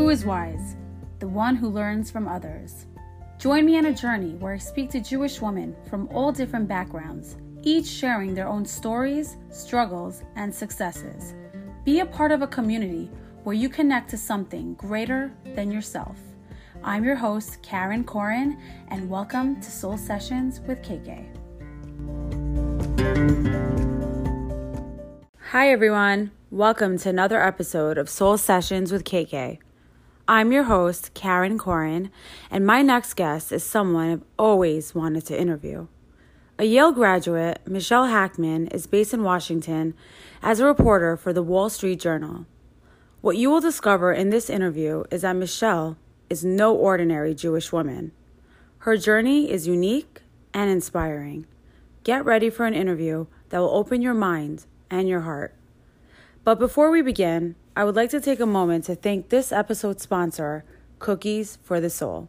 Who is wise? The one who learns from others. Join me on a journey where I speak to Jewish women from all different backgrounds, each sharing their own stories, struggles, and successes. Be a part of a community where you connect to something greater than yourself. I'm your host, Karen Corin, and welcome to Soul Sessions with KK. Hi, everyone. Welcome to another episode of Soul Sessions with KK. I'm your host, Karen Corin, and my next guest is someone I've always wanted to interview. A Yale graduate, Michelle Hackman is based in Washington as a reporter for the Wall Street Journal. What you will discover in this interview is that Michelle is no ordinary Jewish woman. Her journey is unique and inspiring. Get ready for an interview that will open your mind and your heart. But before we begin, I would like to take a moment to thank this episode's sponsor, Cookies for the Soul.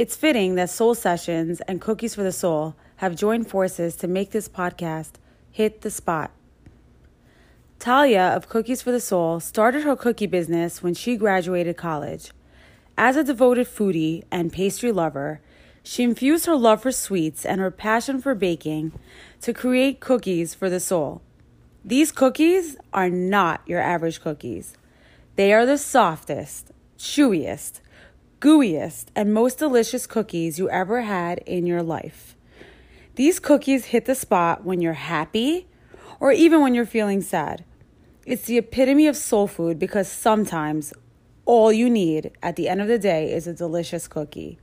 It's fitting that Soul Sessions and Cookies for the Soul have joined forces to make this podcast hit the spot. Talia of Cookies for the Soul started her cookie business when she graduated college. As a devoted foodie and pastry lover, she infused her love for sweets and her passion for baking to create Cookies for the Soul. These cookies are not your average cookies. They are the softest, chewiest, gooeyest, and most delicious cookies you ever had in your life. These cookies hit the spot when you're happy or even when you're feeling sad. It's the epitome of soul food because sometimes all you need at the end of the day is a delicious cookie.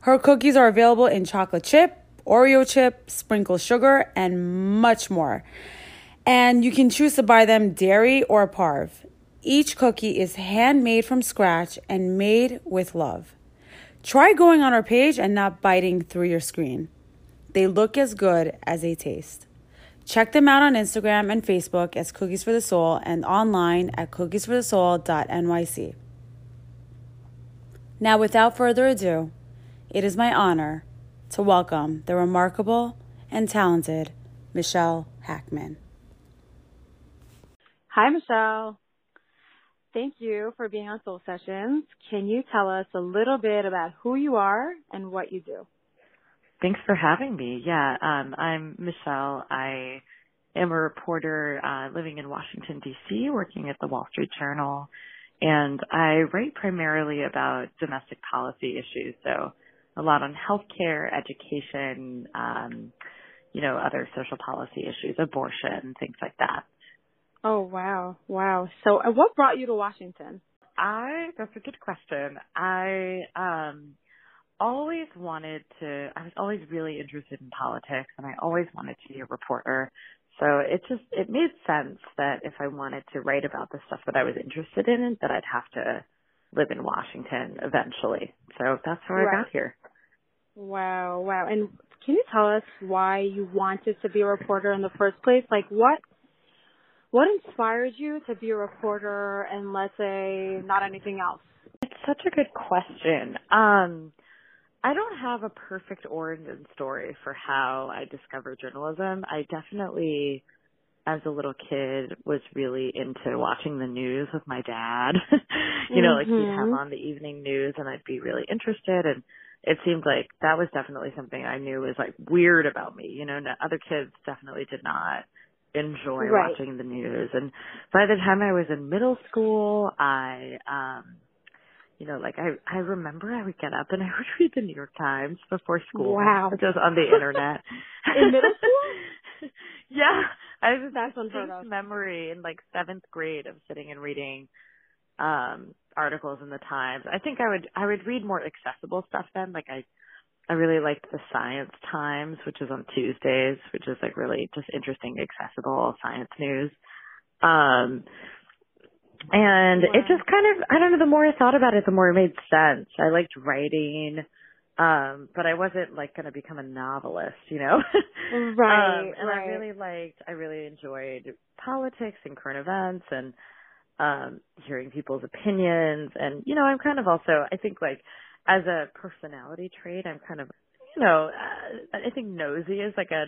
Her cookies are available in chocolate chip, Oreo chip, sprinkle sugar, and much more. And you can choose to buy them dairy or parve. Each cookie is handmade from scratch and made with love. Try going on our page and not biting through your screen. They look as good as they taste. Check them out on Instagram and Facebook as Cookies for the Soul and online at cookiesforthesoul.nyc. Now, without further ado, it is my honor to welcome the remarkable and talented Michelle Hackman. Hi, Michelle. Thank you for being on Soul Sessions. Can you tell us a little bit about who you are and what you do? Thanks for having me. Yeah, um, I'm Michelle. I am a reporter uh, living in Washington, D.C., working at the Wall Street Journal. And I write primarily about domestic policy issues. So a lot on healthcare, education, um, you know, other social policy issues, abortion, things like that. Oh wow, wow. So, uh, what brought you to Washington? I that's a good question. I um always wanted to. I was always really interested in politics, and I always wanted to be a reporter. So it just it made sense that if I wanted to write about the stuff that I was interested in, that I'd have to live in Washington eventually. So that's how right. I got here. Wow, wow. And can you tell us why you wanted to be a reporter in the first place? Like what what inspired you to be a reporter and let's say not anything else? It's such a good question. Um I don't have a perfect origin story for how I discovered journalism. I definitely as a little kid was really into watching the news with my dad. you know, mm-hmm. like he'd have mm-hmm. on the evening news and I'd be really interested and it seemed like that was definitely something I knew was like weird about me. You know, other kids definitely did not enjoy right. watching the news. And by the time I was in middle school, I, um, you know, like I, I remember I would get up and I would read the New York Times before school. Wow. Just on the internet. in middle school? yeah. I have That's unheard memory in like seventh grade of sitting and reading um articles in the Times. I think I would I would read more accessible stuff then. Like I I really liked the Science Times, which is on Tuesdays, which is like really just interesting, accessible science news. Um and wow. it just kind of I don't know, the more I thought about it, the more it made sense. I liked writing. Um, but I wasn't like gonna become a novelist, you know? right. um, and right. I really liked I really enjoyed politics and current events and um hearing people's opinions and you know i'm kind of also i think like as a personality trait i'm kind of you know uh, i think nosy is like a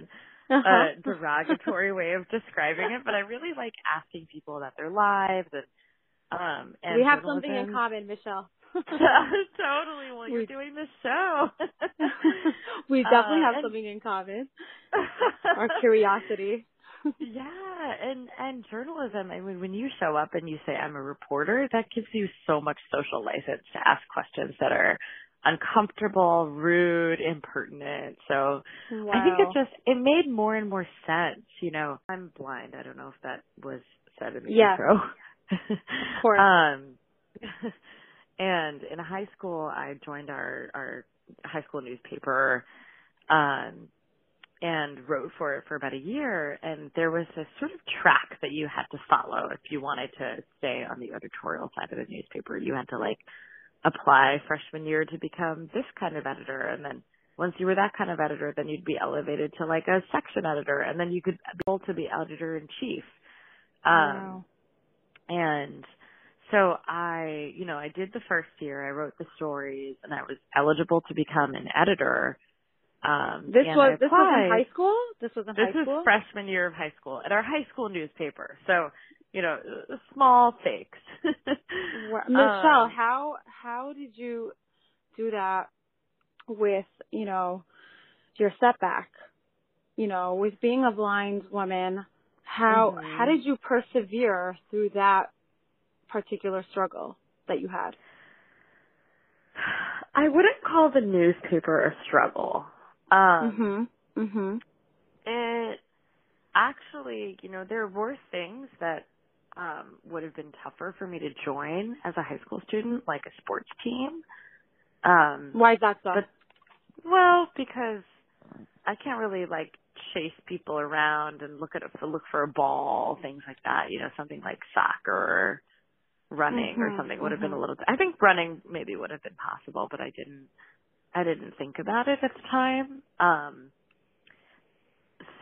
uh-huh. a derogatory way of describing it but i really like asking people about their lives and Um, and we have journalism. something in common, Michelle. totally. Well, you're We- doing this show. we definitely Uh, have and- something in common. Our curiosity. Yeah, and and journalism. I mean, when you show up and you say I'm a reporter, that gives you so much social license to ask questions that are uncomfortable, rude, impertinent. So Wow. I think it just it made more and more sense. You know, I'm blind. I don't know if that was said in the Yes. intro. Of course. Um, and in high school, I joined our our high school newspaper, um, and wrote for it for about a year. And there was a sort of track that you had to follow if you wanted to stay on the editorial side of the newspaper. You had to like apply freshman year to become this kind of editor, and then once you were that kind of editor, then you'd be elevated to like a section editor, and then you could be able to be editor in chief. Um, wow. and so I, you know, I did the first year. I wrote the stories, and I was eligible to become an editor. Um, This was I this was in high school. This was in high school? This was freshman year of high school at our high school newspaper. So, you know, small stakes. Michelle, Um, how how did you do that with you know your setback? You know, with being a blind woman, how Mhm. how did you persevere through that particular struggle that you had? I wouldn't call the newspaper a struggle. Um, mhm. Mhm. It actually, you know, there were things that um would have been tougher for me to join as a high school student, like a sports team. Um Why is that so? But- well, because I can't really like chase people around and look at a, look for a ball, things like that, you know, something like soccer or running or Mhm, something would have been a mhm. little I think running maybe would have been possible, but I didn't I didn't think about it at the time. Um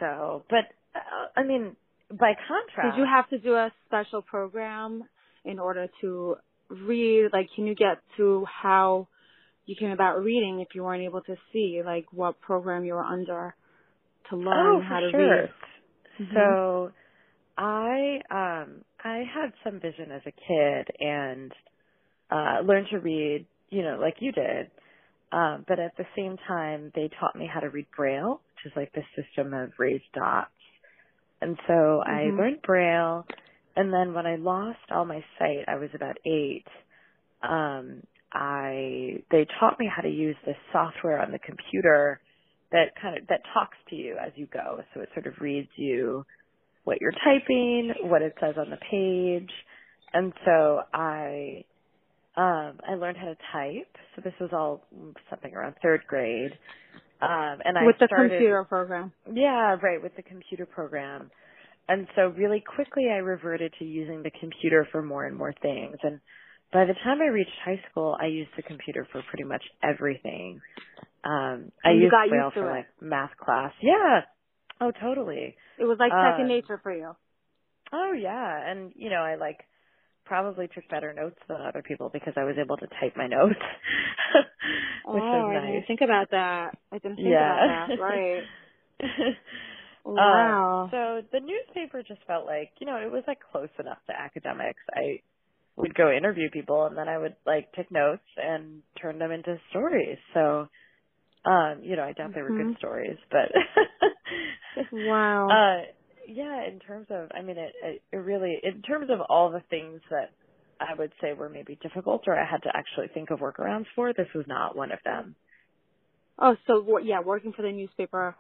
so, but uh, I mean, by contrast, Did you have to do a special program in order to read? Like, can you get to how you came about reading if you weren't able to see? Like, what program you were under to learn oh, how to sure. read? Mhm. So, I um I had some vision as a kid and uh learned to read, you know, like you did. Um, but at the same time, they taught me how to read Braille, which is like the system of raised dots. And so I Mhm. learned Braille, and then when I lost all my sight, I was about eight. Um, I they taught me how to use this software on the computer that kind of that talks to you as you go. So it sort of reads you what you're typing, what it says on the page, and so I um, I learned how to type. So this was all something around third grade. Um, and I with the started, computer program. Yeah, right, with the computer program. And so really quickly I reverted to using the computer for more and more things. And by the time I reached high school, I used the computer for pretty much everything. Um, I And you used got Braille used to for it. like math class. Yeah. Oh, totally. It was like second Um, nature for you. Oh yeah, and you know I like probably took better notes than other people because I was able to type my notes, which oh, was I didn't think about that. I didn't think yeah, about that. Right. Um, Wow. so the newspaper just felt like you know it was like close enough to academics. I would go interview people and then I would like take notes and turn them into stories. So um, you know I doubt they were good stories, but wow. uh yeah, in terms of, I mean, it, it, it really, in terms of all the things that I would say were maybe difficult or I had to actually think of workarounds for, this was not one of them. oh, so yeah, working for the newspaper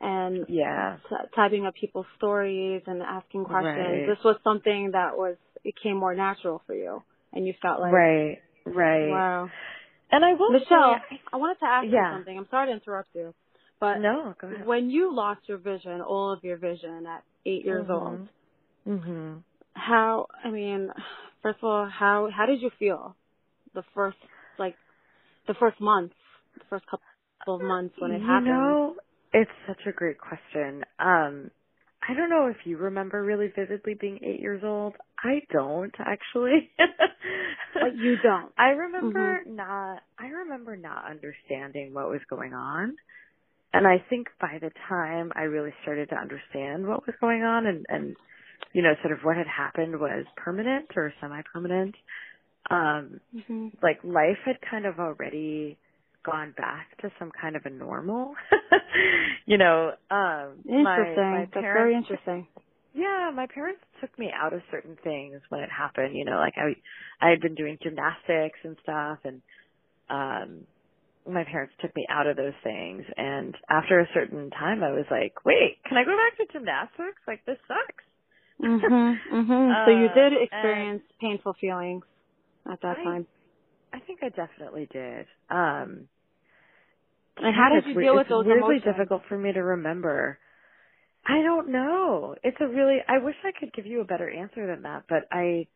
and Yeah. t- typing up people's stories and asking questions. Right. This was something that was it came more natural for you, and you felt like right, right. wow. And I will Michelle, say, I wanted to ask Yeah. you something. I'm sorry to interrupt you, but no, go ahead. when you lost your vision, all of your vision at eight years old, Mhm. how? I mean, first of all, how how did you feel the first like the first month, the first couple of months when it you happened? know, it's such a great question. Um, I don't know if you remember really vividly being eight years old. I don't actually. But you don't. I remember not. I remember not understanding what was going on, and I think by the time I really started to understand what was going on, and and you know, sort of what had happened was permanent or semi-permanent. Um, hmm like life had kind of already gone back to some kind of a normal. you know, um, Interesting. my, my That's parents very interesting. yeah, my parents took me out of certain things when it happened. You know, like I, I had been doing gymnastics and stuff, and um, my parents took me out of those things. And after a certain time, I was like, "Wait, can I go back to gymnastics? Like this sucks." Mhm. Mhm. so you Uh, did and- experience painful feelings at that I- time. I think I definitely did. Um, And how did you deal with it's those weirdly emotions? difficult for me to remember. I don't know. It's a really. I wish I could give you a better answer than that, but I.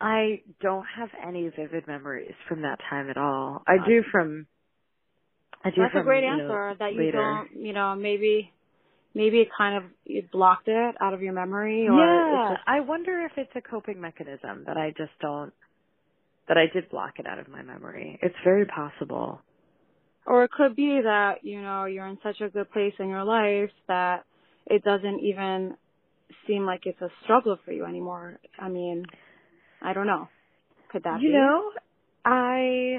I don't have any vivid memories from that time at all. I do from. I do That's from, a great you know, answer. that you later. don't, you know, maybe, maybe it kind of you blocked it out of your memory, or yeah, just I wonder if it's a coping mechanism that I just don't. That I did block it out of my memory. It's very possible. Or it could be that, you know, you're in such a good place in your life that it doesn't even seem like it's a struggle for you anymore. I mean, I don't know. Could that you be? know, I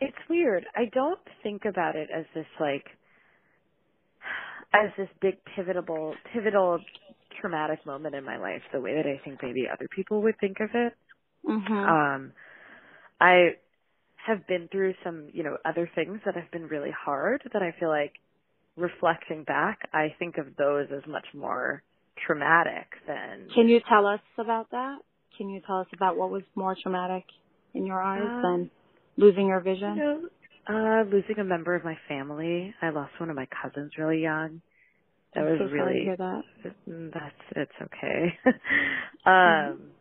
it's weird. I don't think about it as this like as this big pivotal pivotal traumatic moment in my life the way that I think maybe other people would think of it. Mhm. Um I have been through some, you know, other things that have been really hard that I feel like reflecting back, I think of those as much more traumatic than Can you tell us about that? Can you tell us about what was more traumatic in your eyes Um, than losing your vision? You know, uh, losing a member of my family. I lost one of my cousins really young. That I'm was so really hear that. mm, that's it's okay. um,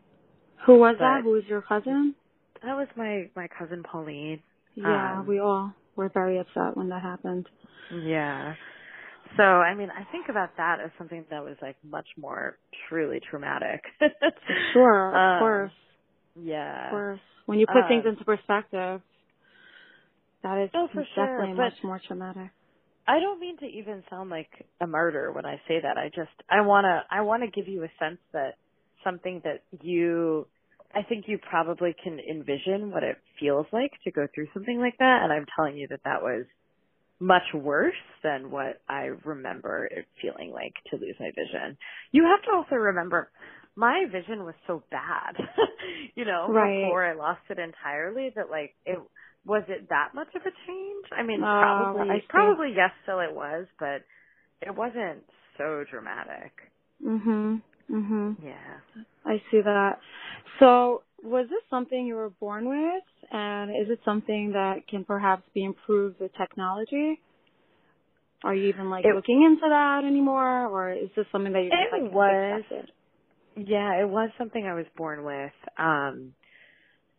Who was that? Who was your cousin? that was my my cousin Pauline. Yeah, Um, we all were very upset when that happened. Yeah. So I mean, I think about that as something that was like much more truly traumatic. Sure, of Um, course, Yeah. of course. When you put things um, into perspective, that is Oh, for sure, definitely but- much more traumatic. I don't mean to even sound like a martyr when I say that. I just I want to I want to give you a sense that something that you I think you probably can envision what it feels like to go through something like that and I'm telling you that that was much worse than what I remember it feeling like to lose my vision. You have to also remember my vision was so bad, you know, Right. before I lost it entirely that like it was it that much of a change? I mean, Oh, probably I probably yes still it was, but it wasn't so dramatic. Mhm. Mhm. Yeah. I see that. So, was this something you were born with, and is it something that can perhaps be improved with technology? Are you even like It- looking into that anymore, or is this something that you just like was. accepted? Yeah, it was something I was born with. Um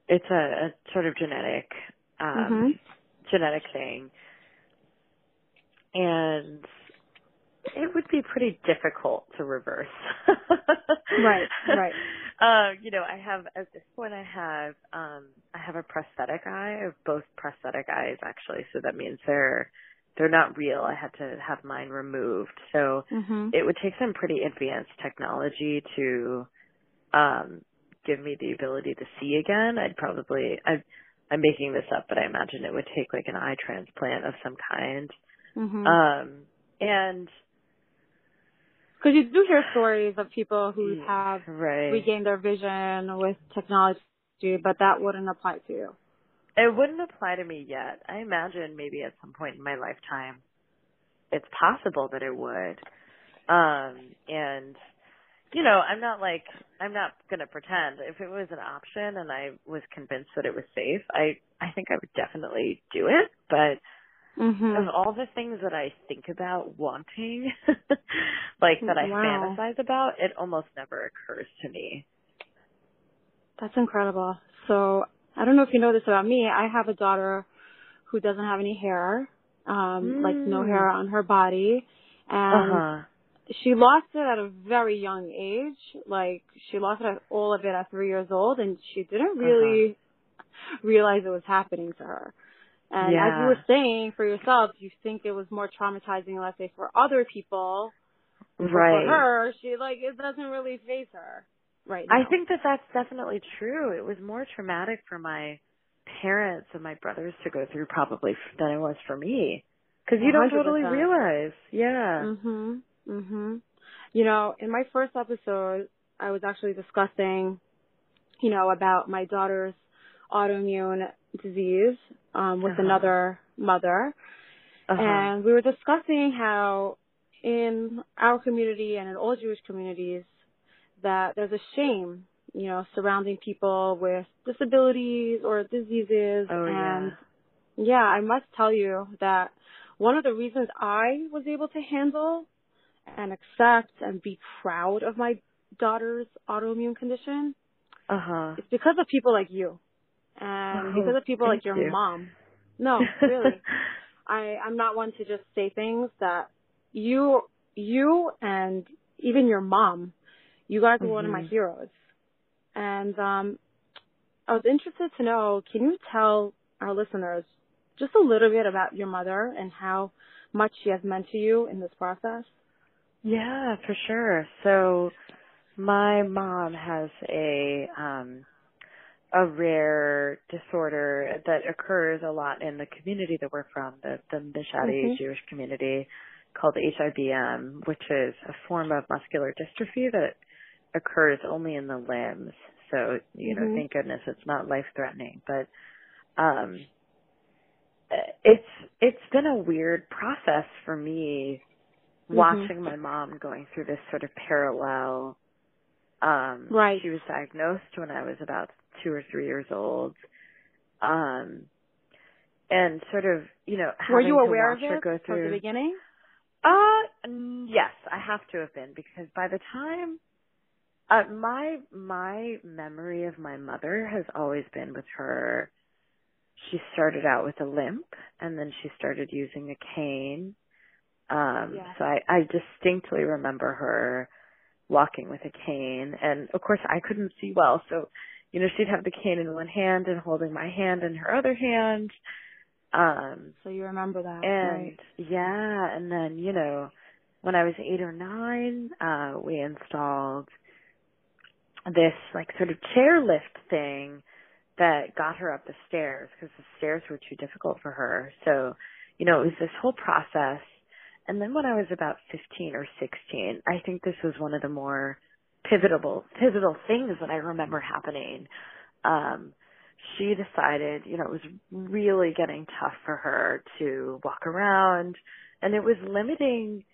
it's a, a sort of genetic um Mhm. genetic thing. And it would be pretty difficult to reverse. Right, right. Um, you know, I have at this point I have um I have a prosthetic eye. I have both prosthetic eyes actually, so that means they're they're not real. I had to have mine removed. So Mhm. it would take some pretty advanced technology to um give me the ability to see again. I'd probably I I'm making this up, but I imagine it would take like an eye transplant of some kind. Mhm. Um and Because you do hear stories of people who have right. regained their vision with technology, but that wouldn't apply to you. It wouldn't apply to me yet. I imagine maybe at some point in my lifetime it's possible that it would. Um and you know, I'm not like I'm not going to pretend if it was an option and I was convinced that it was safe, I I think I would definitely do it, but Mhm. of all the things that I think about wanting, like that I Wow. fantasize about, it almost never occurs to me. That's incredible. So I don't know if you know this about me. I have a daughter who doesn't have any hair, um, like no Mm. hair on her body, and Uh-huh. she lost it at a very young age. Like she lost it at, all of it at three years old, and she didn't really realize it was happening to her. And as you were saying for yourself, you think it was more traumatizing, let's say, for other people Right. For her, she like it doesn't really face her right now. I think that that's definitely true. It was more traumatic for my parents and my brothers to go through probably than it was for me. Because you don't totally realize. Yeah. Mhm. Mhm. You know, in my first episode, I was actually discussing, you know, about my daughter's autoimmune disease um, with Uh-huh. another mother, Uh-huh. and we were discussing how in our community and in all Jewish communities that there's a shame, you know, surrounding people with disabilities or diseases. Oh, yeah. and yeah, I must tell you that one of the reasons I was able to handle and accept and be proud of my daughter's autoimmune condition uh-huh. is because of people like you. And Oh, because of people like your you. mom. No, really. I I'm not one to just say things that you you and even your mom, you guys are one of my Mhm. heroes. And um I was interested to know, can you tell our listeners just a little bit about your mother and how much she has meant to you in this process? Yeah, for sure. So my mom has a um a rare disorder that occurs a lot in the community that we're from, the the Mashadi Mhm. Jewish community called HIBM, which is a form of muscular dystrophy that occurs only in the limbs. So, you know, Mhm. thank goodness it's not life threatening, but um it's it's been a weird process for me Mhm. watching my mom going through this sort of parallel um Right. she was diagnosed when I was about 2 or 3 years old. Um and sort of you know Were you aware of her it go from the beginning? uh yes I have to have been because by the time uh my my memory of my mother has always been with her she started out with a limp and then she started using a cane. Um so I I distinctly remember her walking with a cane. And of course I couldn't see well so you know she'd have the cane in one hand and holding my hand in her other hand um So you remember that, and right? yeah and then you know when I was 8 or 9 uh we installed this like sort of chairlift thing that got her up the stairs because the stairs were too difficult for her. So, you know, it was this whole process. And then when I was about 15 or 16, I think this was one of the more pivotal, pivotal things that I remember happening. Um, she decided, you know, it was really getting tough for her to walk around and it was limiting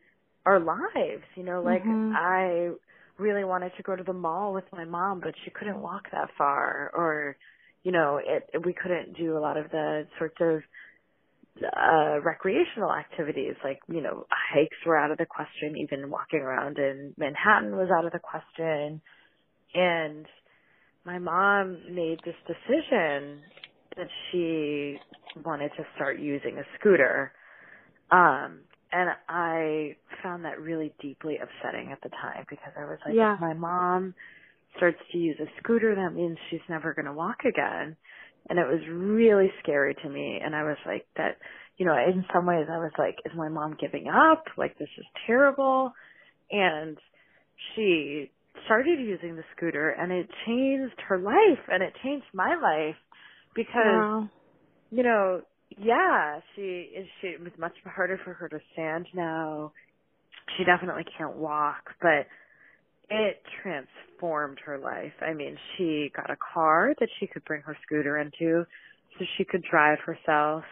our lives, you know, like Mhm. I really wanted to go to the mall with my mom, but she couldn't walk that far or, you know, it, we couldn't do a lot of the sorts of uh recreational activities like you know hikes were out of the question even walking around in manhattan was out of the question. And my mom made this decision that she wanted to start using a scooter. Um and i found that really deeply upsetting at the time because i was like Yeah. if my mom starts to use a scooter that means she's never going to walk again and it was really scary to me and i was like that you know in some ways i was like is my mom giving up? Like this is terrible. And she started using the scooter and it changed her life and it changed my life because Wow. you know yeah she is she it was much harder for her to stand now. She definitely can't walk but it transformed her life. I mean, she got a car that she could bring her scooter into so she could drive herself.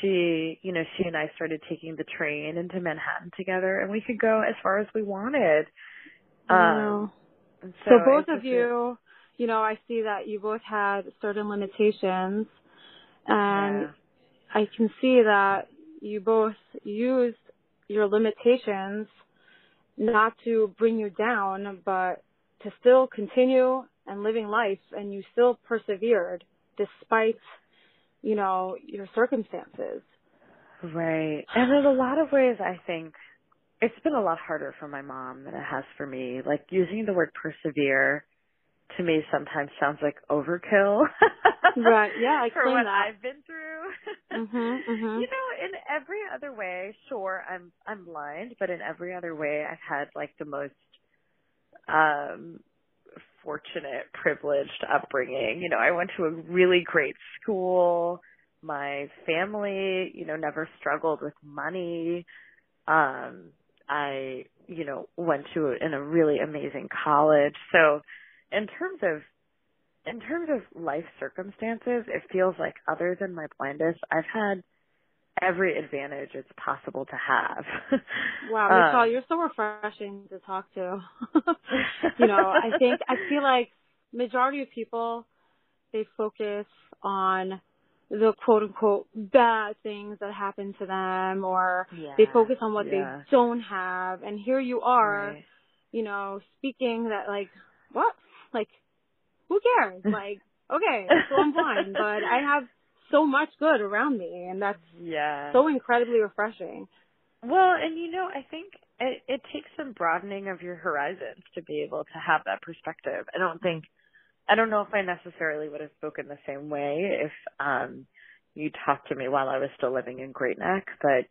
She, you know, she and I started taking the train into Manhattan together and we could go as far as we wanted. Wow. and So, Um, it both of you, you know, I see that you both had certain limitations, and Yeah. I can see that you both used your limitations not to bring you down, but to still continue and living life, and you still persevered despite, you know, your circumstances. Right. And in a lot of ways, I think it's been a lot harder for my mom than it has for me. Like using the word persevere to me sometimes sounds like overkill. right. Yeah. I for what that. I've been through. mm-hmm, mm-hmm. You know, in every other way, sure, I'm I'm blind, but in every other way, I've had like the most um fortunate, privileged upbringing. You know, I went to a really great school. My family, you know, never struggled with money. Um, I, you know, went to in a really amazing college. So, in terms of in terms of life circumstances, it feels like other than my blindness, I've had every advantage it's possible to have. wow, Michelle, um, you're so refreshing to talk to. you know, I think I feel like majority of people they focus on the quote unquote bad things that happen to them or yeah, they focus on what yeah. they don't have and here you are right. you know speaking that like what like who cares? Like okay so i'm blind but i have so much good around me and that's yeah. so incredibly refreshing. Well and you know i think it, it takes some broadening of your horizons to be able to have that perspective. I don't think I don't know if I necessarily would have spoken the same way if um you talked to me while I was still living in Great Neck, but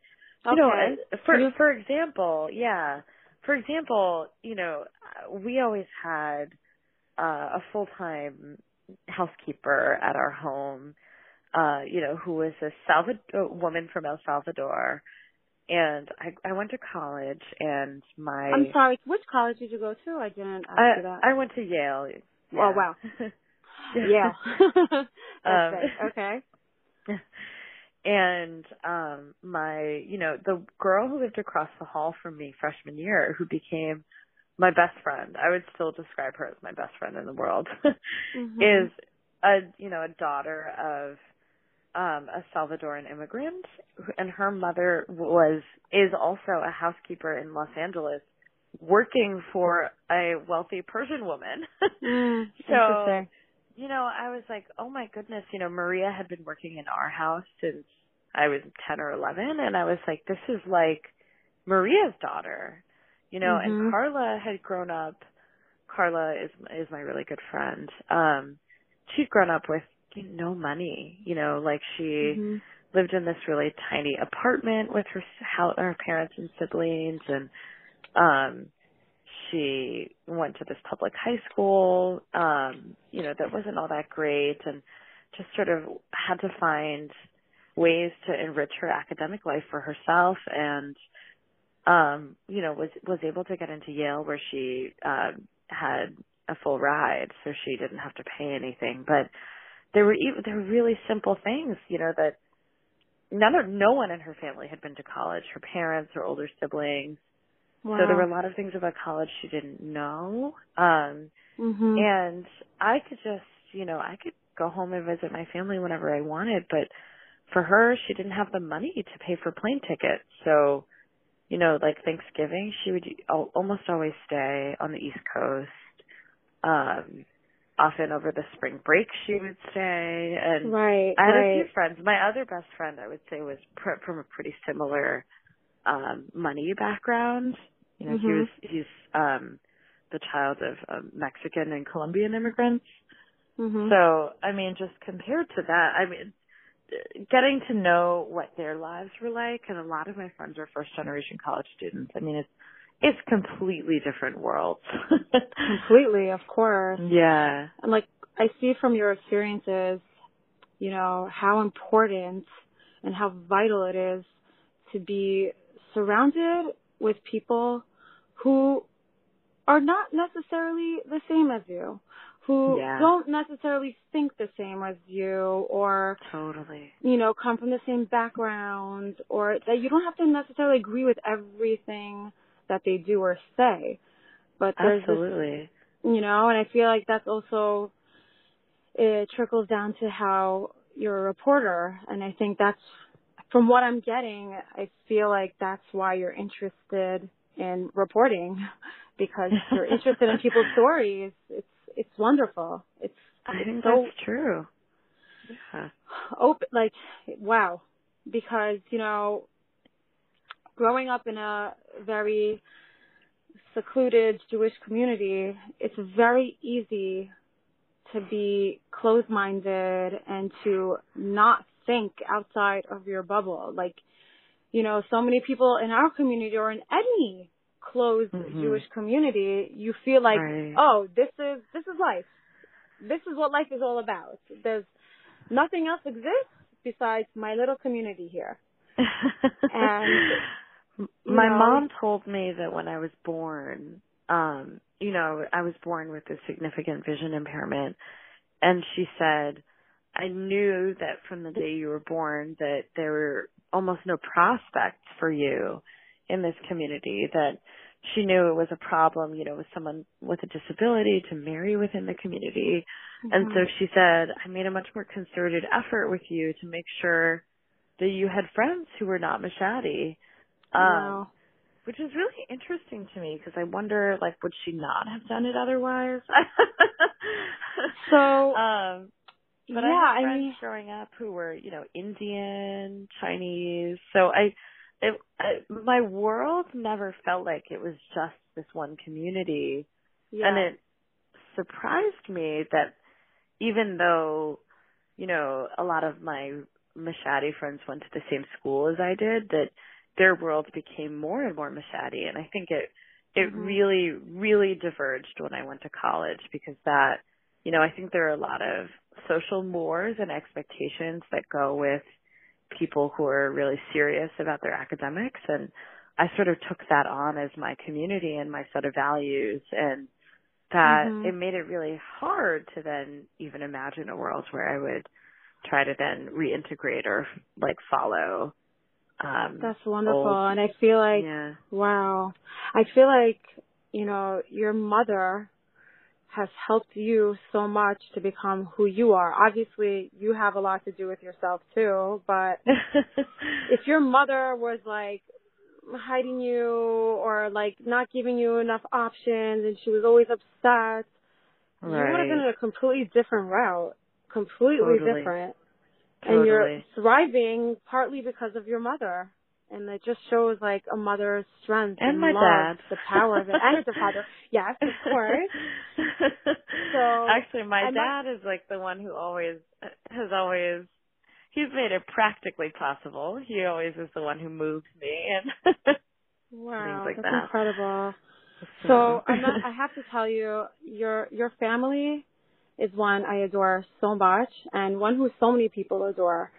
you okay. know, for for example, yeah, for example, you know, we always had uh, a full time housekeeper at our home, uh, you know, who was a Salvador woman from El Salvador. And I I went to college and my I'm sorry, which college did you go to? I didn't ask I, you that. I went to Yale. Yeah. Oh wow. yeah. um, okay. And um my, you know, the girl who lived across the hall from me freshman year who became my best friend, I would still describe her as my best friend in the world, mm-hmm. is a, you know, a daughter of um a Salvadoran immigrant and her mother was is also a housekeeper in Los Angeles working for a wealthy Persian woman. mm, so, you know, I was like, oh my goodness, you know, Maria had been working in our house since I was 10 or 11 and I was like, this is like Maria's daughter, you know, mm-hmm. and Carla had grown up, Carla is, is my really good friend. Um, she'd grown up with no money, you know, like she mm-hmm. lived in this really tiny apartment with her, her parents and siblings and, um, she went to this public high school, um, you know, that wasn't all that great and just sort of had to find ways to enrich her academic life for herself and um, you know, was was able to get into Yale where she um had a full ride, so she didn't have to pay anything. But there were even there were really simple things, you know, that none of no one in her family had been to college. Her parents, her older siblings, Wow. so there were a lot of things about college she didn't know. Um mm-hmm. and I could just, you know, I could go home and visit my family whenever I wanted, but for her, she didn't have the money to pay for plane tickets. So, you know, like Thanksgiving, she would almost always stay on the East Coast. Um often over the spring break she would stay and right, I had right. a few friends. My other best friend I would say was pr- from a pretty similar um money background you know, mm-hmm. he was he's um the child of um, Mexican and Colombian immigrants. Mm-hmm. So, I mean, just compared to that, I mean, getting to know what their lives were like, and a lot of my friends are first generation college students. I mean, it's it's completely different worlds. completely, of course. Yeah. And like I see from your experiences, you know, how important and how vital it is to be surrounded with people who are not necessarily the same as you, who yeah. don't necessarily think the same as you or totally you know come from the same background or that you don't have to necessarily agree with everything that they do or say but there's absolutely this, you know and i feel like that's also it trickles down to how you're a reporter and i think that's from what i'm getting i feel like that's why you're interested in reporting because you're interested in people's stories. It's it's wonderful. It's I think so that's true. Yeah. Open like wow. Because, you know, growing up in a very secluded Jewish community, it's very easy to be closed-minded and to not think outside of your bubble. Like, you know, so many people in our community or in any closed mm-hmm. Jewish community, you feel like, right. oh, this is this is life. This is what life is all about. There's nothing else exists besides my little community here. and my know, mom told me that when I was born, um, you know, I was born with a significant vision impairment and she said, I knew that from the day you were born that there were almost no prospects for you in this community that she knew it was a problem, you know, with someone with a disability to marry within the community. Mm-hmm. And so mm-hmm. she said, I made a much more concerted effort with you to make sure that you had friends who were not Mashadi. Um, wow. Which is really interesting to me because I wonder, like, would she not have done it otherwise? so, um, but yeah, I had friends I mean, growing up who were, you know, Indian, Chinese. So I, it, I, my world never felt like it was just this one community, yeah. and it surprised me that even though, you know, a lot of my Mashadi friends went to the same school as I did, that their world became more and more Mashadi, and I think it it mm-hmm. really really diverged when I went to college because that, you know, I think there are a lot of social mores and expectations that go with people who are really serious about their academics and I sort of took that on as my community and my set of values and that mm-hmm. it made it really hard to then even imagine a world where I would try to then reintegrate or like follow um That's wonderful old, and I feel like yeah. wow. I feel like, you know, your mother has helped you so much to become who you are. Obviously, you have a lot to do with yourself too, but if your mother was like hiding you or like not giving you enough options and she was always upset, right. you would have been in a completely different route. Completely totally. different. Totally. And you're thriving partly because of your mother and it just shows like a mother's strength and, and my love, dad, the power of it, and the father. Yes, of course. so actually, my dad is like the one who always has always. He's made it practically possible. He always is the one who moves me and wow, like that's that. incredible. So I'm not, I have to tell you, your your family is one I adore so much, and one who so many people adore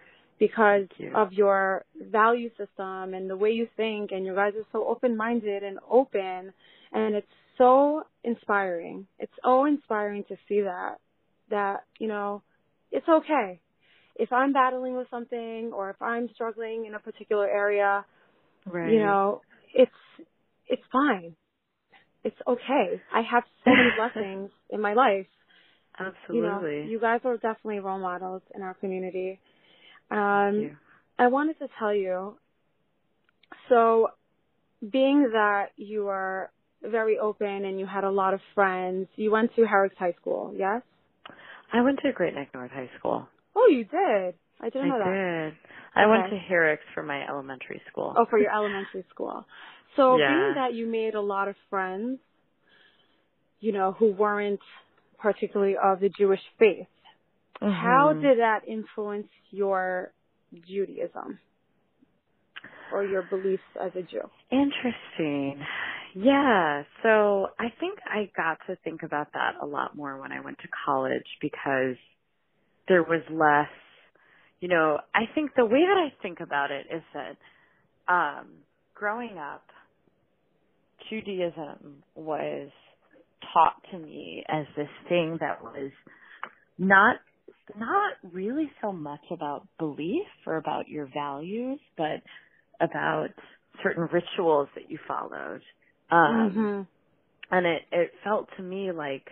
because you. of your value system and the way you think and you guys are so open minded and open and it's so inspiring. It's so inspiring to see that that, you know, it's okay. If I'm battling with something or if I'm struggling in a particular area, right. you know, it's it's fine. It's okay. I have so many blessings in my life. Absolutely. You know, you guys are definitely role models in our community. Um, I wanted to tell you, so being that you are very open and you had a lot of friends, you went to Herricks High School, yes? I went to Great Neck North High School. Oh, you did? I didn't know I that. did. I went to Herricks for my elementary school. Oh, for your elementary school. So yeah. being that you made a lot of friends, you know, who weren't particularly of the Jewish faith, Mm-hmm. How did that influence your Judaism or your beliefs as a Jew? Interesting. Yeah, so I think I got to think about that a lot more when I went to college because there was less, you know, I think the way that I think about it is that um growing up Judaism was taught to me as this thing that was not not really so much about belief or about your values, but about certain rituals that you followed. Um, mm-hmm. And it, it felt to me like,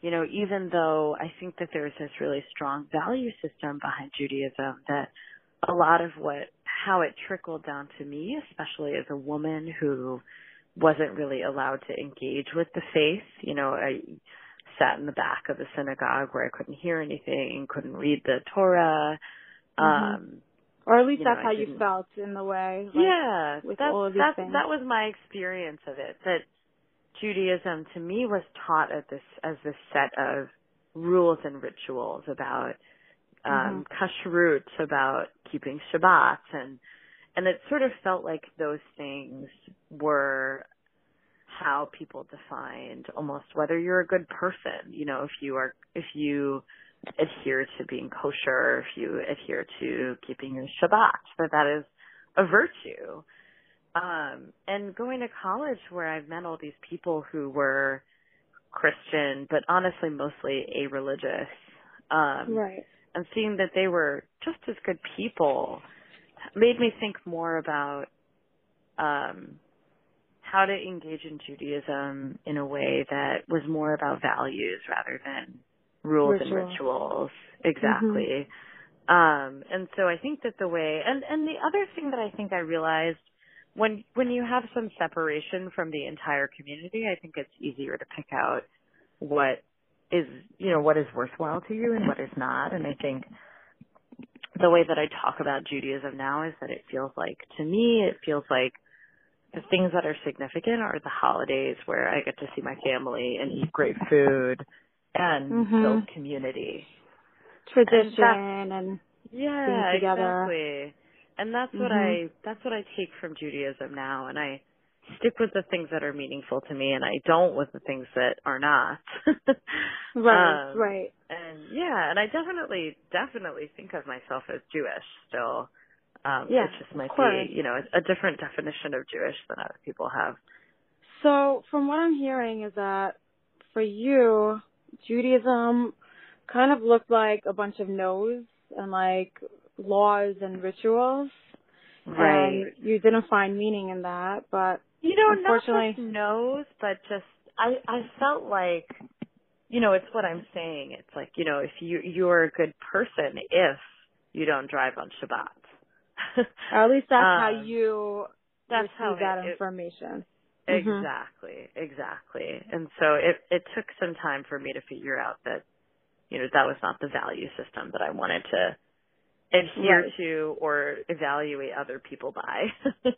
you know, even though I think that there's this really strong value system behind Judaism, that a lot of what, how it trickled down to me, especially as a woman who wasn't really allowed to engage with the faith, you know, I, sat in the back of the synagogue where I couldn't hear anything, couldn't read the Torah. Mm-hmm. Um, or at least you know, that's how you felt in the way. Like, yeah, with that's, all of these that's, things. that was my experience of it. That Judaism to me was taught at this as this set of rules and rituals, about um Mm-hmm. kashrut, about keeping Shabbat and and it sort of felt like those things were how people defined almost whether you're a good person, you know, if you are if you adhere to being kosher, if you adhere to keeping your Shabbat, that that is a virtue. Um, and going to college where I've met all these people who were Christian, but honestly mostly a-religious, um, Right. and seeing that they were just as good people made me think more about um how to engage in Judaism in a way that was more about values rather than rules and rituals. Exactly. Um and so I think that the way and and the other thing that I think I realized when when you have some separation from the entire community, I think it's easier to pick out what is you know what is worthwhile to you and what is not and i think the way that i talk about judaism now is that it feels like to me it feels like the things that are significant are the holidays where i get to see my family and eat great food and Mhm. build community Tradition and yeah together. exactly and that's what Mhm. i that's what i take from judaism now and i stick with the things that are meaningful to me and i don't with the things that are not right, Um, right. and yeah, and I definitely, definitely think of myself as Jewish still. Um, Yeah, it just might be, you know, a, a different definition of Jewish than other people have. So, from what I'm hearing is that for you, Judaism kind of looked like a bunch of no's and like laws and rituals. And you didn't find meaning in that, but You know, not Unfortunately- just knows, but just I, I felt like, you know, it's what I'm saying. It's like, you know, if you you're a good person if you don't drive on Shabbat. or at least that's how Um, you that's receive how that it- it- information. Mhm. Exactly, exactly. And so it it took some time for me to figure out that, you know, that was not the value system that I wanted to adhere Right. to or evaluate other people by.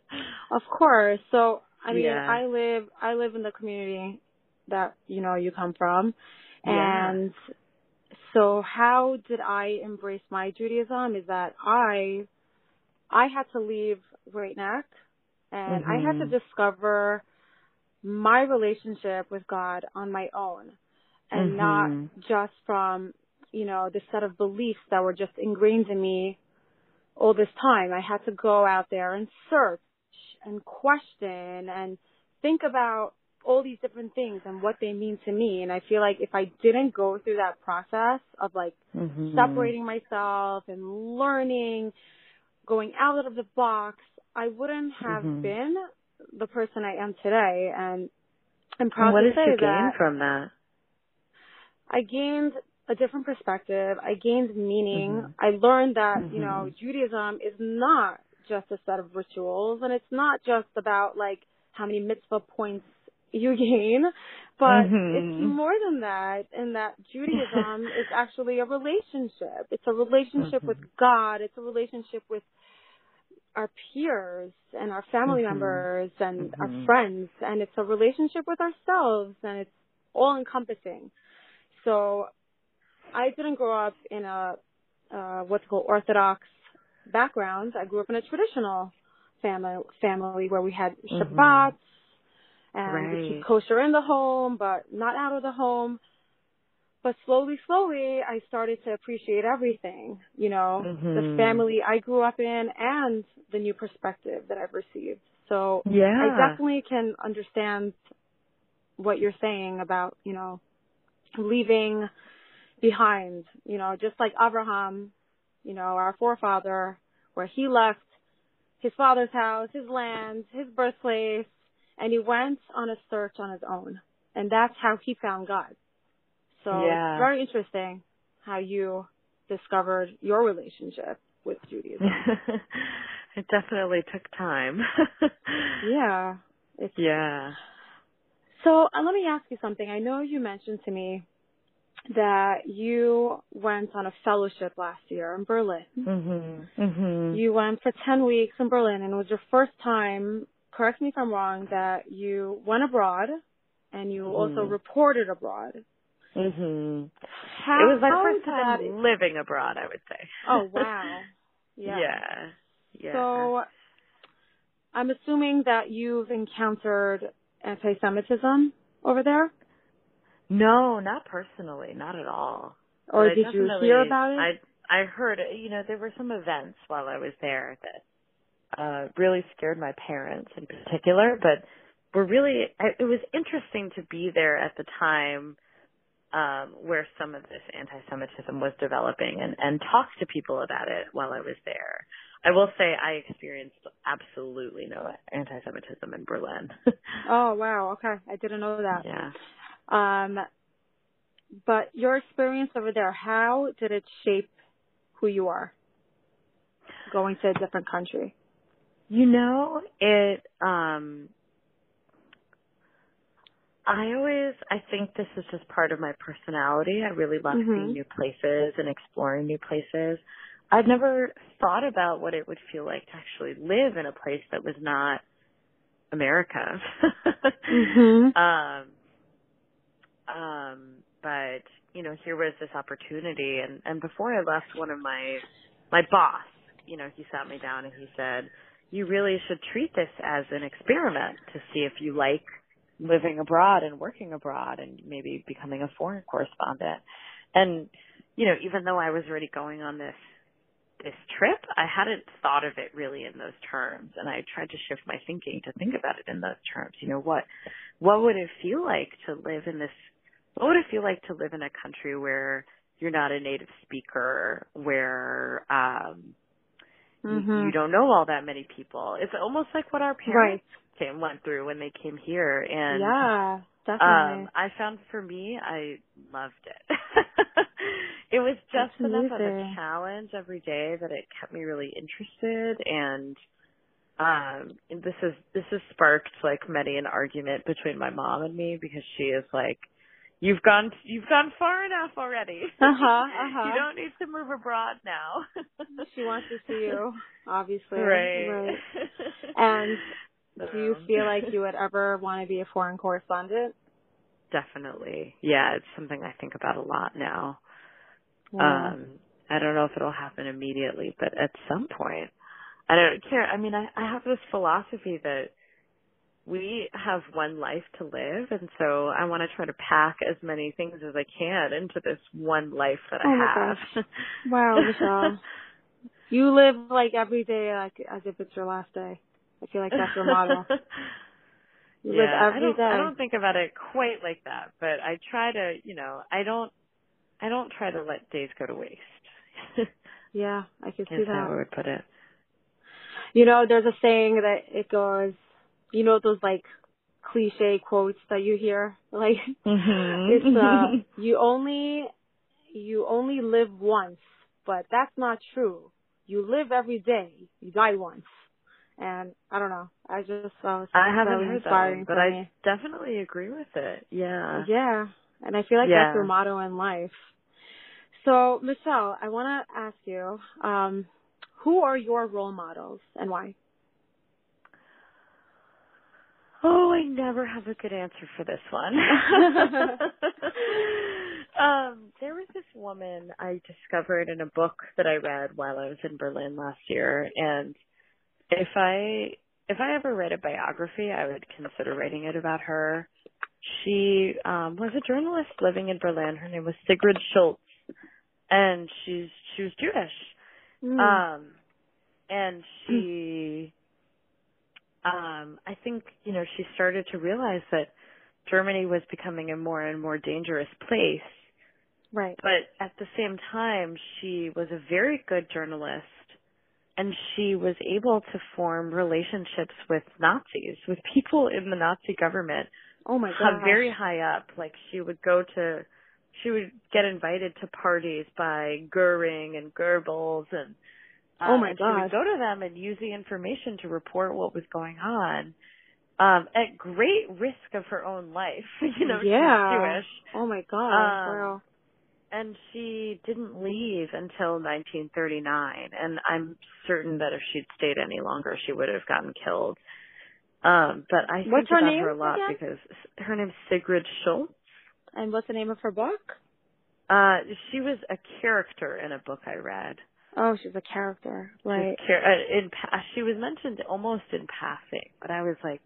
Of course. So I mean, Yeah. I live I live in the community that you know you come from, Yeah. and so how did I embrace my Judaism? Is that I I had to leave Great Neck, and I had to Mhm. discover my relationship with God on my own, and Mhm. not just from you know the set of beliefs that were just ingrained in me all this time. I had to go out there and search and question and think about all these different things and what they mean to me. And I feel like if I didn't go through that process of like Mhm. separating myself and learning, going out of the box, I wouldn't have Mhm. been the person I am today. And I'm proud And what to did say you gain from that? I gained a different perspective. I gained meaning. Mhm. I learned that, you know, Mhm. Judaism is not just a set of rituals and it's not just about like how many mitzvah points you gain, but Mhm. it's more than that and that Judaism is actually a relationship. It's a relationship Mhm. with God. It's a relationship with our peers and our family Mhm. members and Mhm. our friends and it's a relationship with ourselves and it's all encompassing. So I didn't grow up in a uh, what's called Orthodox background. I grew up in a traditional family family where we had Mhm. Shabbat and we Right. keep kosher in the home, but not out of the home. But slowly, slowly, I started to appreciate everything. You know, the Mhm. family I grew up in and the new perspective that I've received. So Yeah. I definitely can understand what you're saying about, you know, leaving behind, you know, just like Abraham, you know, our forefather, where he left his father's house, his land, his birthplace, and he went on a search on his own. And that's how he found God. So Yeah. it's very interesting how you discovered your relationship with Judaism. it definitely took time. yeah. It's Yeah. So uh, let me ask you something. I know you mentioned to me that you went on a fellowship last year in Berlin. Mm-hmm. Mm-hmm. You went for 10 weeks in Berlin and it was your first time, correct me if I'm wrong, that you went abroad and you also Mhm. reported abroad. Mhm. how, it was my first time that- living abroad. I would say. Oh wow. Yeah. yeah. Yeah. So I'm assuming that you've encountered anti-Semitism over there, no, not personally, not at all. or But did you hear about it? I I heard. You know, there were some events while I was there that uh really scared my parents in particular, but were really. It was interesting to be there at the time um where some of this anti-Semitism was developing and and talk to people about it while I was there. I will say I experienced absolutely no anti-Semitism in Berlin. oh wow. Okay, I didn't know that. yeah. Um, but your experience over there, how did it shape who you are going to a different country? You know, it um I always I think this is just part of my personality. I really love Mhm. seeing new places and exploring new places. I've never thought about what it would feel like to actually live in a place that was not America. Mhm. Um um but you know, here was this opportunity and and before I left one of my my boss, you know, he sat me down and he said, "You really should treat this as an experiment to see if you like living abroad and working abroad and maybe becoming a foreign correspondent." And you know, even though I was already going on this this trip, I hadn't thought of it really in those terms and I tried to shift my thinking to think about it in those terms. You know, what what would it feel like to live in this what would it feel like to live in a country where you're not a native speaker, where um you- Mhm. you don't know all that many people. It's almost like what our Right. parents came went through when they came here and yeah, definitely. um I found for me I loved it. it was just That's enough of a challenge every day that it kept me really interested and um and this is this has sparked like many an argument between my mom and me because she is like you've gone you've gone far enough already. Uh-huh, uh-huh. you don't need to move abroad now. she wants to see you, obviously. right. Right. And Do you Um, feel like you would ever want to be a foreign correspondent? Definitely. Yeah, it's something I think about a lot now. Yeah. Um, I don't know if it'll happen immediately, but at some point, I don't care. I mean, I, I have this philosophy that we have one life to live, and so I want to try to pack as many things as I can into this one life that Oh I have. Wow, Michelle. you live like every day like as if it's your last day. I feel like that's your motto. You yeah, live I don't, day. I don't think about it quite like that, but I try to, you know, I don't, I don't try to let days go to waste. Yeah, I can see Is how I that. would put it. You know, there's a saying that it goes, you know, those like cliche quotes that you hear, like Mm-hmm. it's uh, you only you only live once, but that's not true. You live every day. You die once. And I don't know. I just uh, I haven't heard that but I me. definitely agree with it. Yeah. Yeah. And I feel like Yeah. that's your motto in life. So, Michelle, I want to ask you, um, who are your role models and why? Oh, I never have a good answer for this one. um, there was this woman I discovered in a book that I read while I was in Berlin last year, and if I if I ever read a biography, I would consider writing it about her. She um was a journalist living in Berlin. Her name was Sigrid Schultz, and she's she was Jewish. Mm. Um, and she, um, I think, you know, she started to realize that Germany was becoming a more and more dangerous place. right. But at the same time, she was a very good journalist and she was able to form relationships with Nazis, with people in the Nazi government Oh my god. very high up. Like she would go to, she would get invited to parties by Goering and Goebbels, and Oh my and She would go to them and use the information to report what was going on, um, at great risk of her own life. you know, yeah. Jewish, Oh my god. Um, wow. and she didn't leave until 1939. And I'm certain that if she'd stayed any longer, she would have gotten killed. Um, but I What's think her about name her a lot because her name's Sigrid Schultz. And what's the name of her book? Uh, she was a character in a book I read. Oh, she's a character, Like char- uh, in pa- she was mentioned almost in passing, but I was like,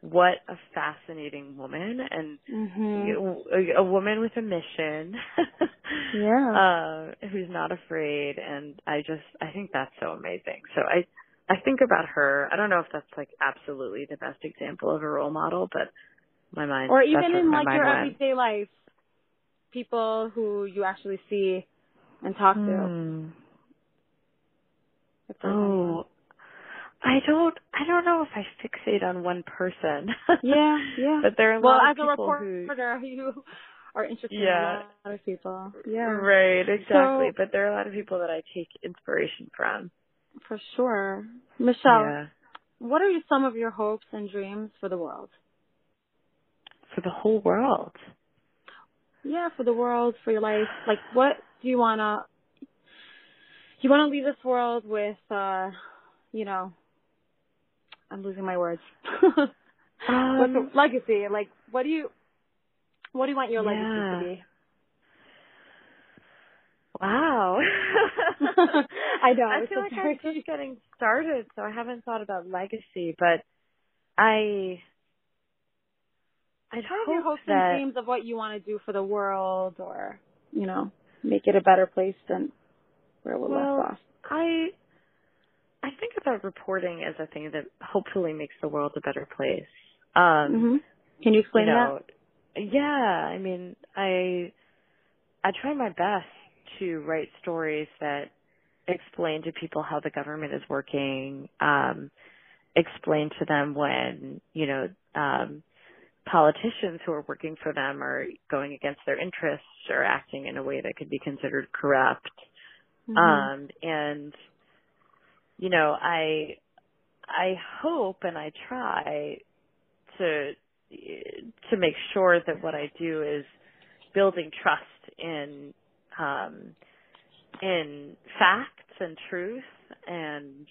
what a fascinating woman and Mhm. a, a woman with a mission. Yeah. Uh, who's not afraid, and I just I think that's so amazing. So I I think about her. I don't know if that's like absolutely the best example of a role model, but my mind or even in like your went. everyday life, people who you actually see and talk to. Hmm. If there's anyone. Oh, I don't. I don't know if I fixate on one person. Yeah, yeah. but there are a well, lot as of a people who. you are interested Yeah. in a lot of people. Yeah, Right, exactly. So- but there are a lot of people that I take inspiration from. for sure. Michelle, Yeah. what are some of your hopes and dreams for the world? For the whole world. Yeah, for the world, for your life. Like, what do you wanna? You wanna leave this world with, uh, you know, I'm losing my words. Um, legacy? Like, what do you, what do you want your Yeah. legacy to be? Wow. I know. I feel like I'm just getting started, so I haven't thought about legacy, but I I'd Kind of your hope hopes and dreams of what you want to do for the world, or you know, make it a better place than where we well, left off. I I think about reporting as a thing that hopefully makes the world a better place. Um hmm Can you explain you know, yeah, I mean, I I try my best to write stories that explain to people how the government is working, um, explain to them when, you know, um, politicians who are working for them are going against their interests or acting in a way that could be considered corrupt. Mhm. Um, and you know, I I hope and I try to to make sure that what I do is building trust in um in facts and truth and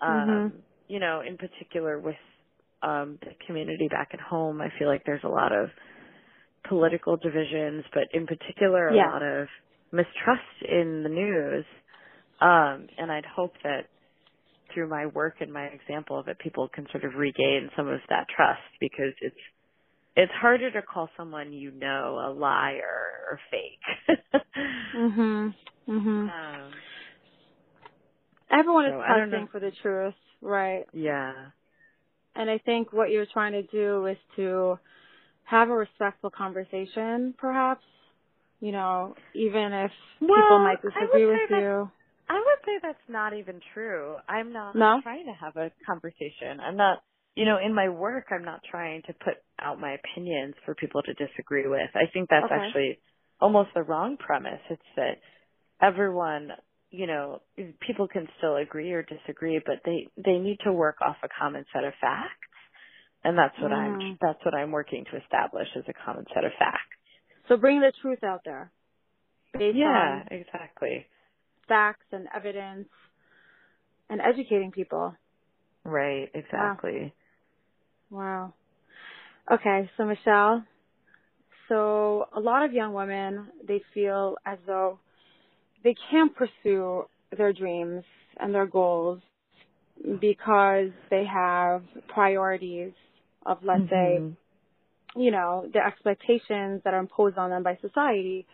um Mhm. you know, in particular with um the community back at home, I feel like there's a lot of political divisions, but in particular a Yeah. lot of mistrust in the news. Um, and I'd hope that through my work and my example that people can sort of regain some of that trust because it's it's harder to call someone you know a liar or fake. Mhm. Mhm. um, Everyone is so I don't testing for the truth, right? yeah. And I think what you're trying to do is to have a respectful conversation, perhaps. You know, even if people might disagree with you. I would say that's not even true. I'm not No? trying to have a conversation. I'm not, you know, in my work, I'm not trying to put out my opinions for people to disagree with. I think that's Okay. actually almost the wrong premise. It's that everyone, you know, people can still agree or disagree, but they they need to work off a common set of facts. And that's what I'm Mm. that's what I'm working to establish as a common set of facts. So bring the truth out there, based yeah, on exactly. facts and evidence, and educating people. Right, exactly. Wow. Okay, so Michelle, so a lot of young women, they feel as though they can't pursue their dreams and their goals because they have priorities of, let's say, Mhm. You know, the expectations that are imposed on them by society.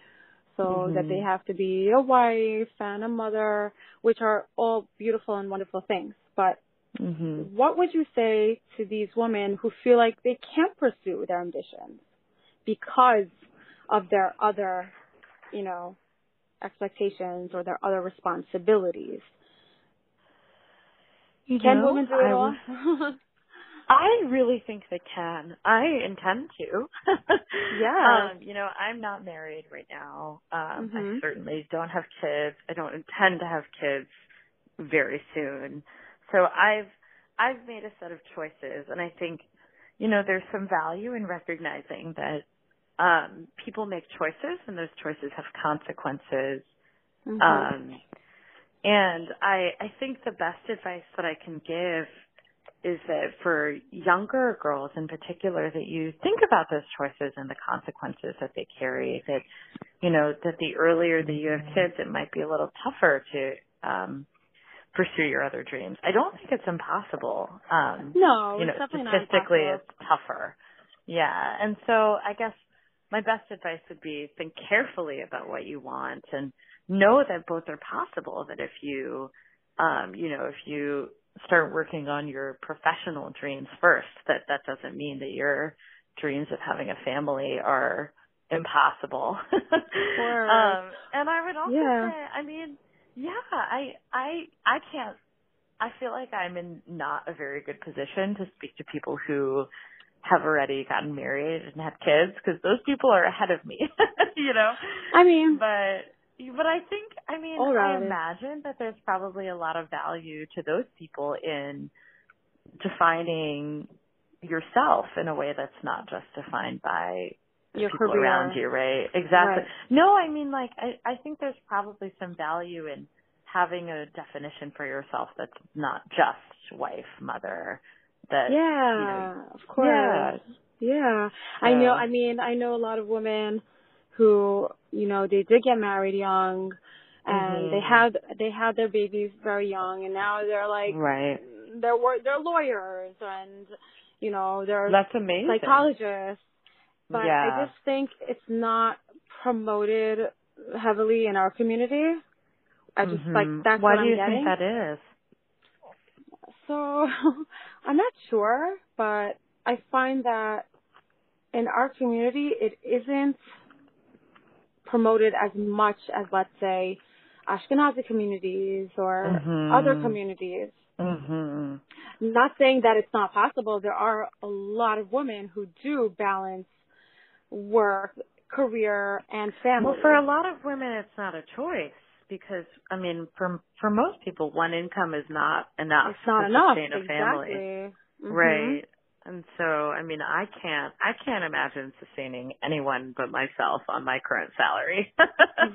So that they have to be a wife and a mother, which are all beautiful and wonderful things. But Mhm. what would you say to these women who feel like they can't pursue their ambitions because of their other, you know, expectations or their other responsibilities? You Can know, women do it I all? I really think they can. I intend to. Yeah. Um, you know, I'm not married right now. Um, I Mhm. certainly don't have kids. I don't intend to have kids very soon. So I've I've made a set of choices and I think, you know, there's some value in recognizing that um people make choices and those choices have consequences. Mhm. Um, and I, I think the best advice that I can give is that for younger girls in particular that you think about those choices and the consequences that they carry that you know that the earlier that you have kids it might be a little tougher to um pursue your other dreams. I don't think it's impossible. Um no, you know, statistically it's tougher. Yeah. And so I guess my best advice would be think carefully about what you want and know that both are possible that if you um you know if you start working on your professional dreams first. That that doesn't mean that your dreams of having a family are impossible. Um and i would also Yeah. say i mean yeah i i i can't i feel like i'm in not a very good position to speak to people who have already gotten married and had kids because those people are ahead of me you know? I mean, but but I think I mean I imagine that there's probably a lot of value to those people in defining yourself in a way that's not just defined by the Your people career. around you, right? Exactly. Right. No, I mean like I I think there's probably some value in having a definition for yourself that's not just wife, mother, that yeah, of course. Yeah. Yeah. I know, I mean, I know a lot of women who, you know, they did get married young and Mhm. they had they had their babies very young and now they're like right. they're they're lawyers and you know, they're That's amazing. psychologists. But yeah. I just think it's not promoted heavily in our community. I just like Mhm. that's Why what do I'm you getting. think that is? So I'm not sure, but I find that in our community it isn't promoted as much as let's say Ashkenazi communities or Mhm. other communities. Mhm. Not saying that it's not possible. There are a lot of women who do balance work, career, and family. Well, for a lot of women, it's not a choice because I mean, for for most people, one income is not enough it's not to enough. sustain a exactly. family, Mhm. right? And so, I mean, I can't I can't imagine sustaining anyone but myself on my current salary.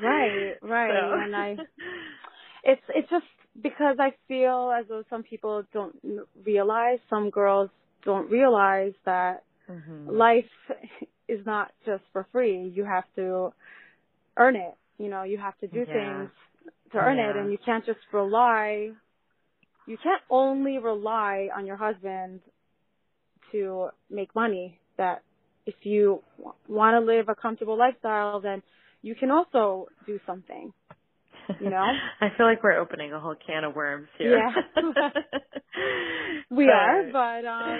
Right, right. So- And I it's it's just because I feel as though some people don't realize, some girls don't realize that Mhm. life is not just for free. You have to earn it. You know, you have to do Yeah. things to earn it, and you can't just rely. You can't only rely on your husband to make money. That if you w- want to live a comfortable lifestyle, then you can also do something. you know? I feel like we're opening a whole can of worms here. Yeah. We are, but um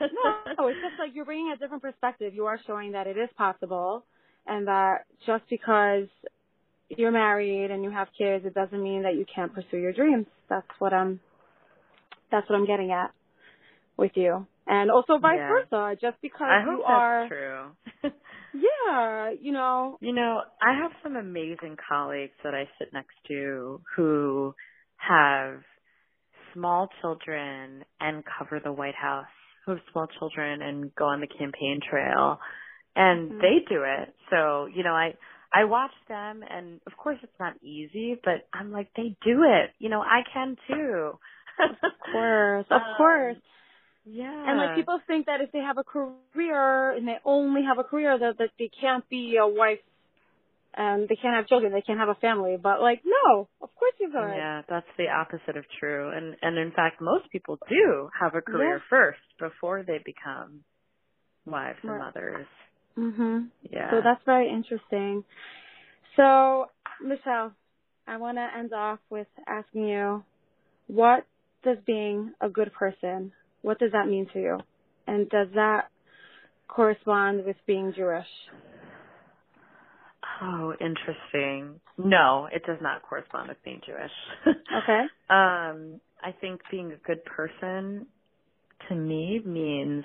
no, it's just like you're bringing a different perspective. You are showing that it is possible, and that just because you're married and you have kids, it doesn't mean that you can't pursue your dreams. That's what I'm. That's what I'm getting at with you, and also vice Yeah. versa. Just because I you that's are, true. yeah, you know, You know, I have some amazing colleagues that I sit next to who have small children and cover the White House, who have small children and go on the campaign trail. And Mhm. they do it. So, you know, I I watch them and of course it's not easy, but I'm like, they do it. You know, I can too. of course, of Um, course. Yeah. And like people think that if they have a career and they only have a career that that they can't be a wife and they can't have children, they can't have a family. But like no, of course you can. Yeah, that's the opposite of true. And and in fact most people do have a career first before they become wives and mothers. Mhm. Yeah. So that's very interesting. So, Michelle, I want to end off with asking you, what does being a good person, what does that mean to you? And does that correspond with being Jewish? Oh, interesting. No, it does not correspond with being Jewish. Okay. um, I think being a good person to me means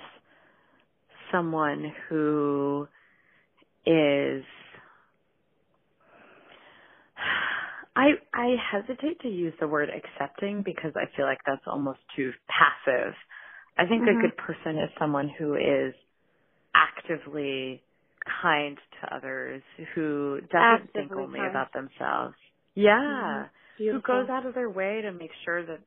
someone who is I I hesitate to use the word accepting because I feel like that's almost too passive. I think Mhm. a good person is someone who is actively kind to others, who doesn't think only kind. about themselves. Yeah. Mhm. Who goes out of their way to make sure that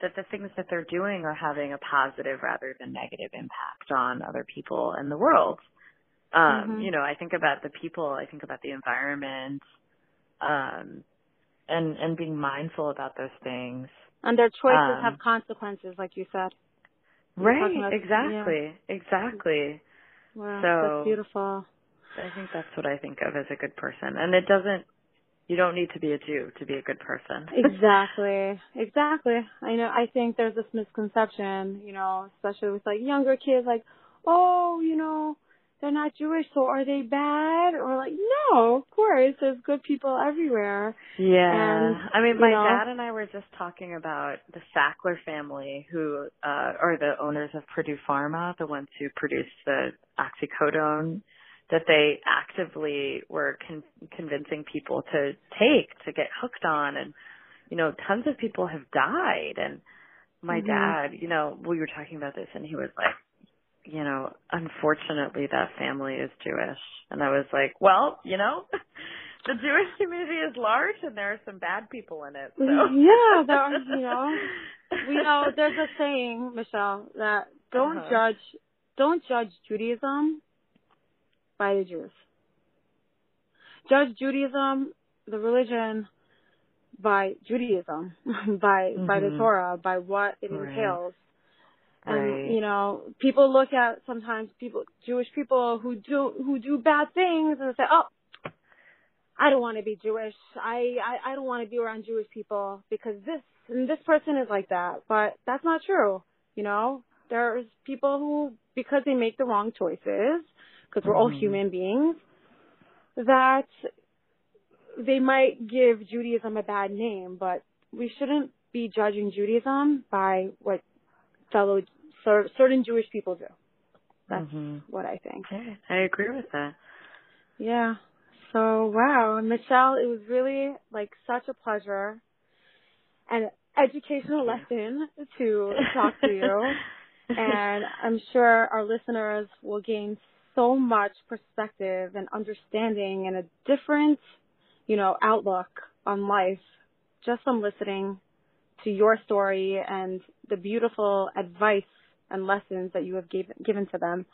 that the things that they're doing are having a positive rather than negative impact on other people in the world. Um, mm-hmm. you know, I think about the people, I think about the environment, um, and and being mindful about those things. And their choices um, have consequences, like you said. Right, about, exactly, yeah. exactly. Wow, so, that's beautiful. I think that's what I think of as a good person. And it doesn't you don't need to be a Jew to be a good person. exactly. Exactly. I know I think there's this misconception, you know, especially with like younger kids like, "Oh, you know, they're not Jewish, so are they bad? Or like, no, of course, there's good people everywhere. Yeah. And, I mean, my know, dad and I were just talking about the Sackler family who, uh, are the owners of Purdue Pharma, the ones who produced the oxycodone that they actively were con- convincing people to take to get hooked on and you know tons of people have died and my mm-hmm. dad you know we were talking about this and he was like you know, unfortunately that family is Jewish. And I was like, well, you know, the Jewish community is large and there are some bad people in it. So. Yeah, there are, you know, we know there's a saying, Michelle, that don't uh-huh. judge, don't judge Judaism by the Jews. Judge Judaism, the religion, by Judaism, by mm-hmm. by the mm-hmm. Torah, by what it right. entails. And right. you know, people look at sometimes people Jewish people who do who do bad things and say, "Oh, I don't want to be Jewish. I I, I don't want to be around Jewish people because this and this person is like that." But that's not true. You know, there's people who because they make the wrong choices, because we're mm-hmm. all human beings, that they might give Judaism a bad name, but we shouldn't be judging Judaism by what fellow certain Jewish people do. That's mm-hmm. what I think. I agree with that. Yeah. So wow, Michelle, it was really like such a pleasure and educational lesson to talk to you. and I'm sure our listeners will gain so much perspective and understanding and a different, you know, outlook on life just from listening to your story and the beautiful advice and lessons that you have gave, given to them.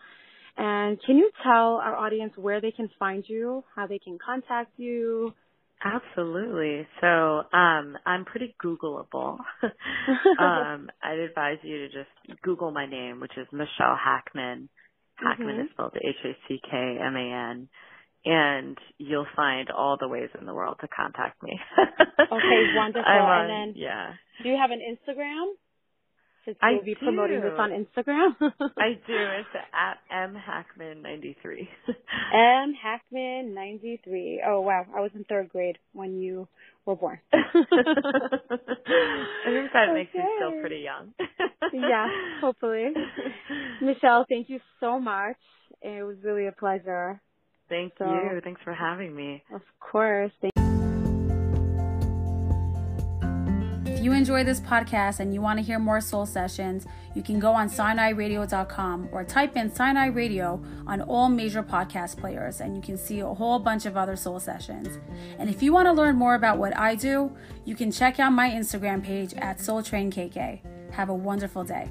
And can you tell our audience where they can find you, how they can contact you? Absolutely. So um, I'm pretty Googleable. um, I'd advise you to just Google my name, which is Michelle Hackman. Hackman mm-hmm. is spelled H A C K M A N and you'll find all the ways in the world to contact me. okay, wonderful. On, and then, yeah. Do you have an Instagram? Since I will be do. promoting this on Instagram. I do. It's at mhackman93. mhackman93. Oh wow, I was in third grade when you were born. I think that okay. makes you still pretty young. yeah, hopefully. Michelle, thank you so much. It was really a pleasure. Thank so, you. Thanks for having me. Of course. Thank you enjoy this podcast and you want to hear more soul sessions, you can go on SinaiRadio.com or type in Sinai Radio on all major podcast players and you can see a whole bunch of other soul sessions. And if you want to learn more about what I do, you can check out my Instagram page at SoulTrainKK. Have a wonderful day.